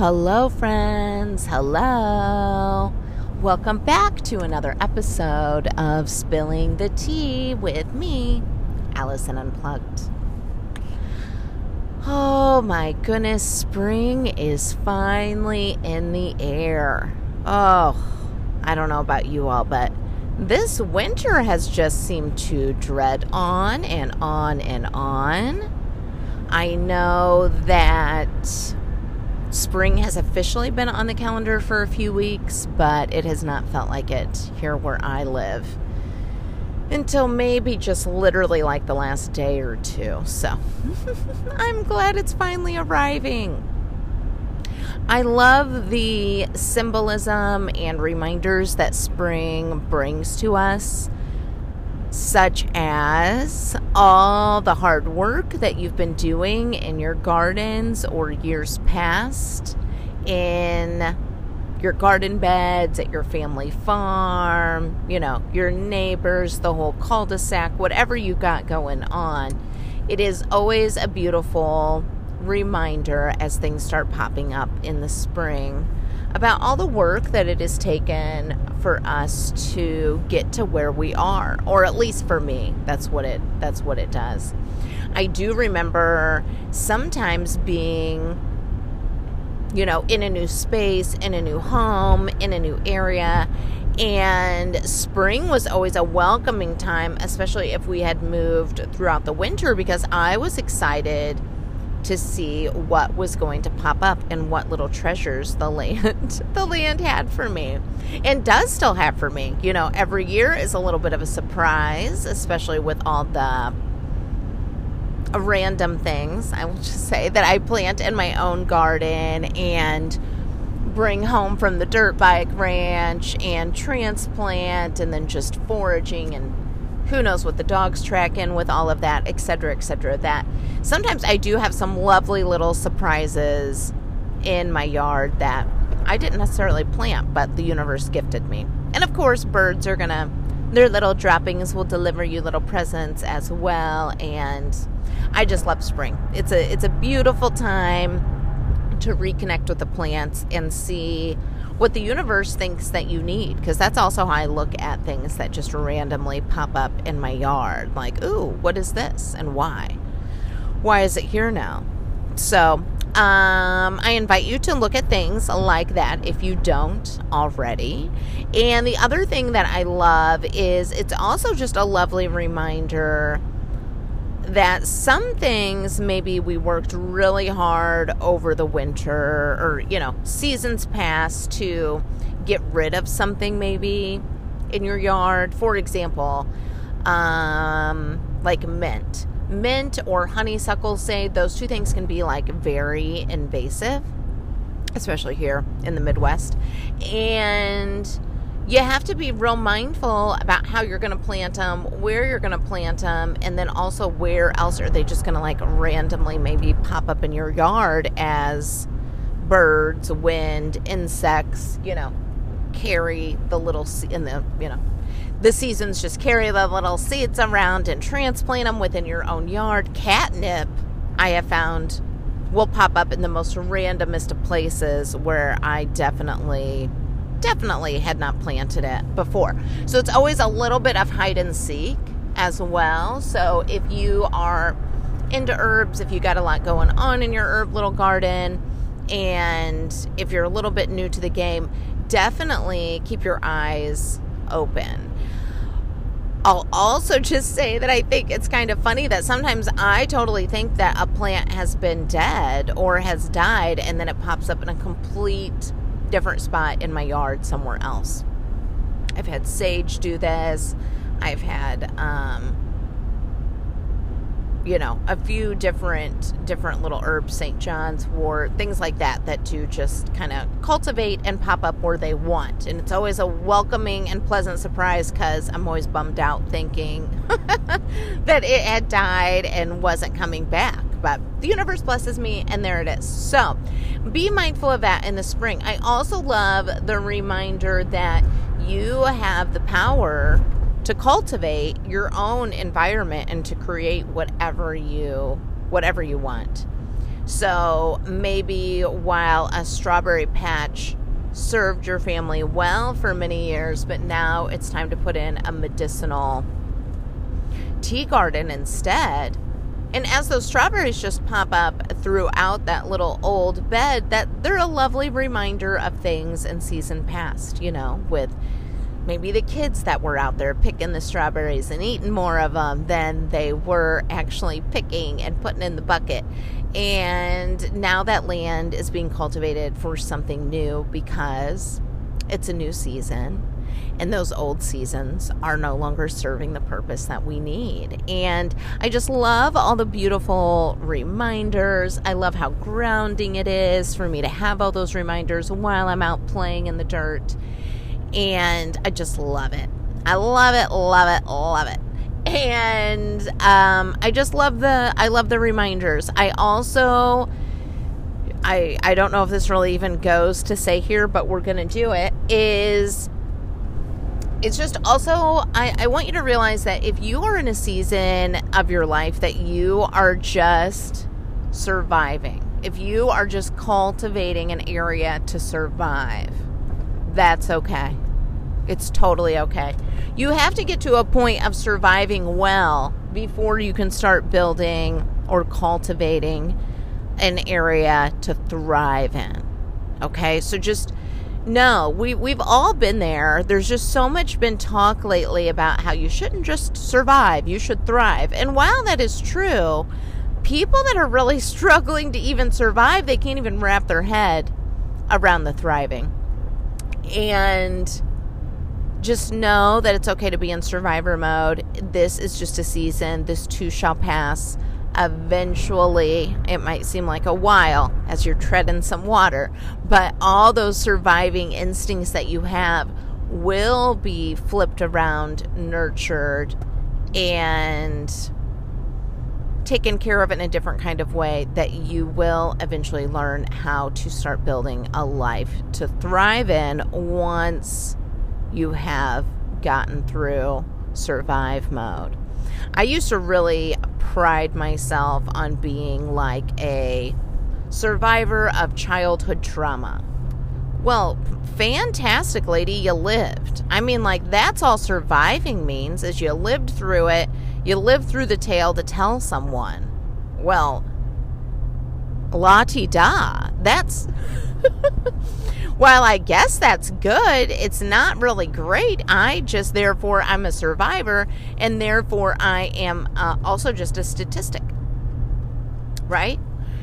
Hello, friends. Hello. Welcome back to another episode of Spilling the Tea with me, Allison Unplugged. Oh my goodness, spring is finally in the air. Oh, I don't know about you all, but this winter has just seemed to dread on and on and on. I know that spring has officially been on the calendar for a few weeks, but it has not felt like it here where I live until maybe just literally like the last day or two. So I'm glad it's finally arriving. I love the symbolism and reminders that spring brings to us such as all the hard work that you've been doing in your gardens or years past, in your garden beds, at your family farm, you know, your neighbors, the whole cul de sac, whatever you got going on. It is always a beautiful reminder as things start popping up in the spring about all the work that it has taken for us to get to where we are or at least for me that's what it that's what it does. I do remember sometimes being you know in a new space in a new home in a new area and spring was always a welcoming time especially if we had moved throughout the winter because i was excited to see what was going to pop up and what little treasures the land the land had for me and does still have for me. You know, every year is a little bit of a surprise, especially with all the random things, I will just say that I plant in my own garden and bring home from the dirt bike ranch and transplant and then just foraging and who knows what the dogs track in with all of that, etc., etc. That sometimes I do have some lovely little surprises in my yard that I didn't necessarily plant, but the universe gifted me. And of course, birds are gonna, their little droppings will deliver you little presents as well. And I just love spring. It's a it's a beautiful time to reconnect with the plants and see what the universe thinks that you need because that's also how I look at things that just randomly pop up in my yard. Like ooh what is this and why? Why is it here now? So um, I invite you to look at things like that if you don't already. And the other thing that I love is it's also just a lovely reminder that some things maybe we worked really hard over the winter or, you know, seasons past to get rid of something maybe in your yard. For example, um, like mint. Mint or honeysuckle say those two things can be like very invasive, especially here in the Midwest. And you have to be real mindful about how you're going to plant them, where you're going to plant them, and then also where else are they just going to like randomly maybe pop up in your yard as birds, wind, insects, you know, carry the little in the, you know, the seasons just carry the little seeds around and transplant them within your own yard. Catnip, I have found, will pop up in the most randomest of places where I definitely definitely had not planted it before. So it's always a little bit of hide and seek as well. So if you are into herbs, if you got a lot going on in your herb little garden, and if you're a little bit new to the game, definitely keep your eyes open. I'll also just say that I think it's kind of funny that sometimes I totally think that a plant has been dead or has died and then it pops up in a complete different spot in my yard somewhere else. I've had sage do this. I've had um, you know a few different different little herbs st john's wort things like that that do just kind of cultivate and pop up where they want and it's always a welcoming and pleasant surprise because i'm always bummed out thinking that it had died and wasn't coming back but the universe blesses me and there it is so be mindful of that in the spring i also love the reminder that you have the power to cultivate your own environment and to create whatever you whatever you want. So maybe while a strawberry patch served your family well for many years, but now it's time to put in a medicinal tea garden instead. And as those strawberries just pop up throughout that little old bed, that they're a lovely reminder of things in season past, you know, with maybe the kids that were out there picking the strawberries and eating more of them than they were actually picking and putting in the bucket. And now that land is being cultivated for something new because it's a new season and those old seasons are no longer serving the purpose that we need. And I just love all the beautiful reminders. I love how grounding it is for me to have all those reminders while I'm out playing in the dirt. And I just love it. I love it, love it, love it and um, I just love the I love the reminders. I also I I don't know if this really even goes to say here, but we're gonna do it. Is it's just also I, I want you to realize that if you are in a season of your life that you are just surviving if you are just cultivating an area to survive that's okay. It's totally okay. You have to get to a point of surviving well before you can start building or cultivating an area to thrive in okay? So just no, we we've all been there. There's just so much been talk lately about how you shouldn't just survive, you should thrive. And while that is true, people that are really struggling to even survive, they can't even wrap their head around the thriving. And just know that it's okay to be in survivor mode. This is just a season. This too shall pass eventually it might seem like a while as you're treading some water but all those surviving instincts that you have will be flipped around nurtured and taken care of in a different kind of way that you will eventually learn how to start building a life to thrive in once you have gotten through survive mode. I used to really pride myself on being like a survivor of childhood trauma. Well, fantastic, lady, you lived. I mean, like, that's all surviving means is you lived through it, you lived through the tale to tell someone. Well, la ti da. That's. While I guess that's good, it's not really great. I just, therefore, I'm a survivor, and therefore, I am uh, also just a statistic. Right?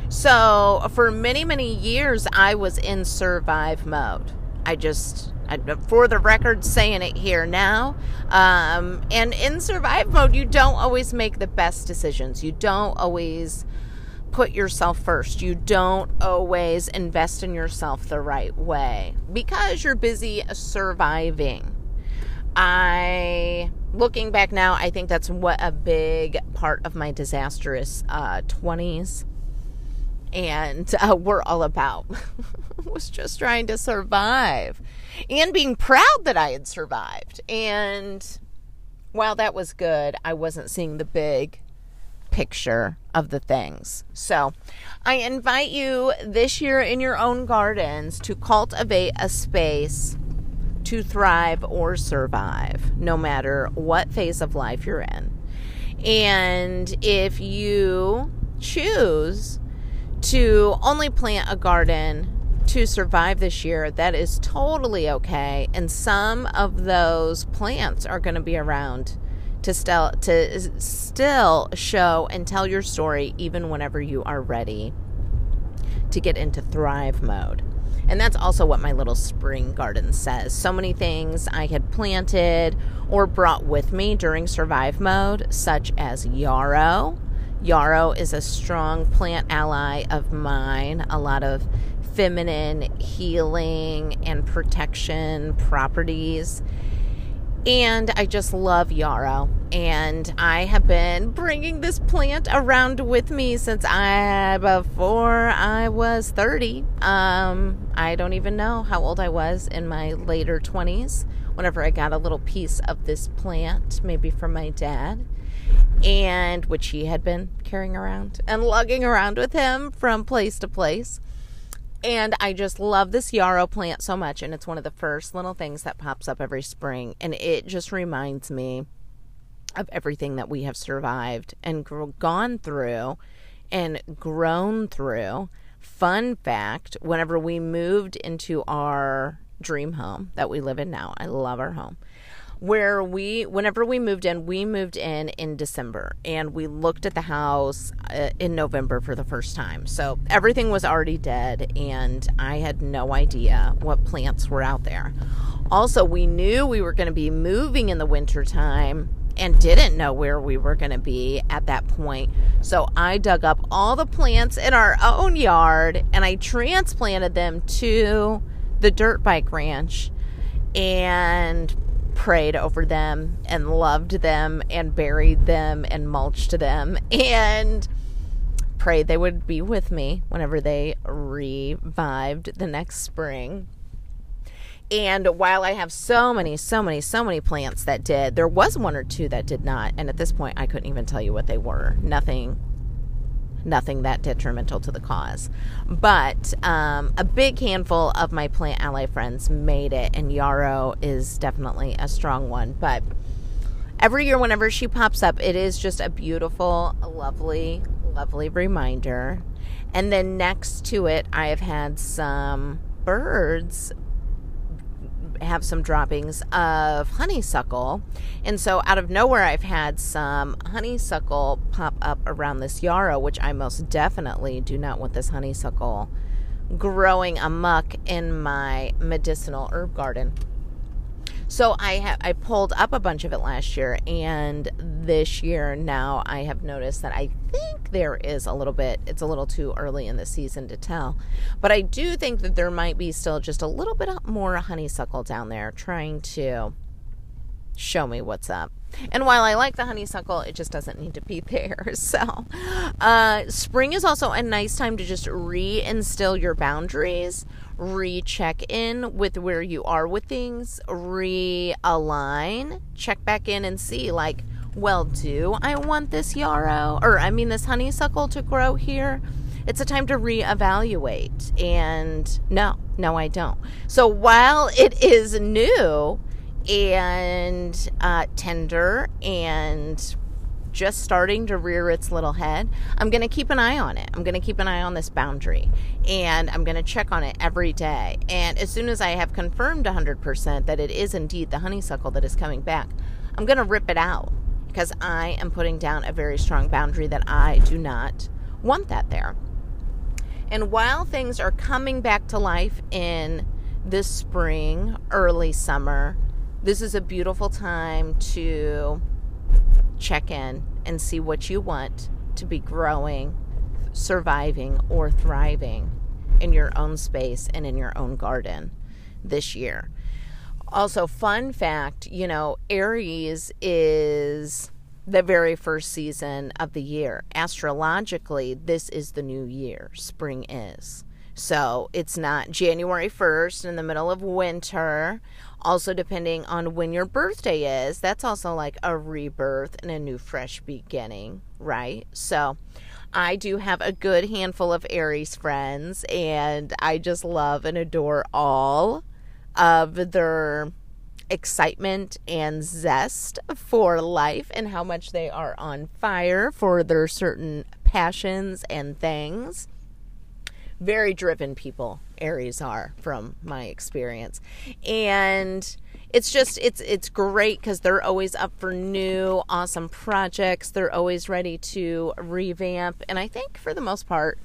So, for many, many years, I was in survive mode. I just, I, for the record, saying it here now. Um, and in survive mode, you don't always make the best decisions. You don't always put yourself first. You don't always invest in yourself the right way because you're busy surviving. I, looking back now, I think that's what a big part of my disastrous uh, 20s and uh, were all about was just trying to survive and being proud that I had survived. And while that was good, I wasn't seeing the big picture of the things. So, I invite you this year in your own gardens to cultivate a space to thrive or survive, no matter what phase of life you're in. And if you choose to only plant a garden to survive this year, that is totally okay. And some of those plants are going to be around to still to still show and tell your story even whenever you are ready to get into thrive mode. And that's also what my little spring garden says. So many things I had planted or brought with me during survive mode, such as yarrow. Yarrow is a strong plant ally of mine. A lot of feminine healing and protection properties. And I just love yarrow. And I have been bringing this plant around with me since I before I was 30. Um, I don't even know how old I was in my later 20s whenever I got a little piece of this plant, maybe from my dad. and which he had been carrying around and lugging around with him from place to place. And I just love this yarrow plant so much. And it's one of the first little things that pops up every spring. And it just reminds me of everything that we have survived and gone through and grown through. Fun fact whenever we moved into our dream home that we live in now, I love our home where we whenever we moved in we moved in in december and we looked at the house uh, in november for the first time so everything was already dead and i had no idea what plants were out there also we knew we were going to be moving in the wintertime and didn't know where we were going to be at that point. So I dug up all the plants in our own yard and I transplanted them to the dirt bike ranch and prayed over them and loved them and buried them and mulched them and prayed they would be with me whenever they revived the next spring. And while I have so many, so many, so many plants that did, there was one or two that did not. And at this point, I couldn't even tell you what they were. Nothing nothing that detrimental to the cause. But um, a big handful of my plant ally friends made it, and yarrow is definitely a strong one. But every year, whenever she pops up, it is just a beautiful, lovely, lovely reminder. And then next to it, I have had some birds have some droppings of honeysuckle. And so out of nowhere, I've had some honeysuckle pop up around this yarrow, which I most definitely do not want this honeysuckle growing amuck in my medicinal herb garden. So I ha- I pulled up a bunch of it last year, and this year now I have noticed that I think there is a little bit. It's a little too early in the season to tell, but I do think that there might be still just a little bit more honeysuckle down there trying to show me what's up. And while I like the honeysuckle, it just doesn't need to be there. So, uh, spring is also a nice time to just reinstill your boundaries, recheck in with where you are with things, realign, check back in and see, like, well, do I want this yarrow or I mean, this honeysuckle to grow here? It's a time to reevaluate. And no, no, I don't. So while it is new, and uh, tender and just starting to rear its little head, I'm going to keep an eye on it. I'm going to keep an eye on this boundary and I'm going to check on it every day. And as soon as I have confirmed 100% that it is indeed the honeysuckle that is coming back, I'm going to rip it out because I am putting down a very strong boundary that I do not want that there. And while things are coming back to life in this spring, early summer, this is a beautiful time to check in and see what you want to be growing, surviving, or thriving in your own space and in your own garden this year. Also, fun fact you know, Aries is the very first season of the year. Astrologically, this is the new year. Spring is. So it's not January 1st in the middle of winter also, depending on when your birthday is, that's also like a rebirth and a new fresh beginning, right? So, I do have a good handful of Aries friends, and I just love and adore all of their excitement and zest for life and how much they are on fire for their certain passions and things very driven people aries are from my experience and it's just it's it's great because they're always up for new awesome projects they're always ready to revamp and i think for the most part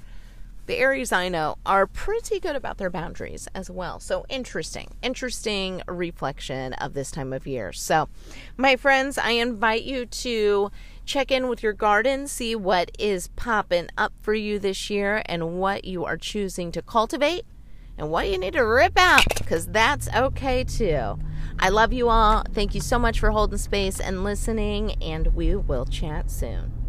the Aries I know are pretty good about their boundaries as well. So interesting, interesting reflection of this time of year. So, my friends, I invite you to check in with your garden, see what is popping up for you this year and what you are choosing to cultivate and what you need to rip out because that's okay too. I love you all. Thank you so much for holding space and listening, and we will chat soon.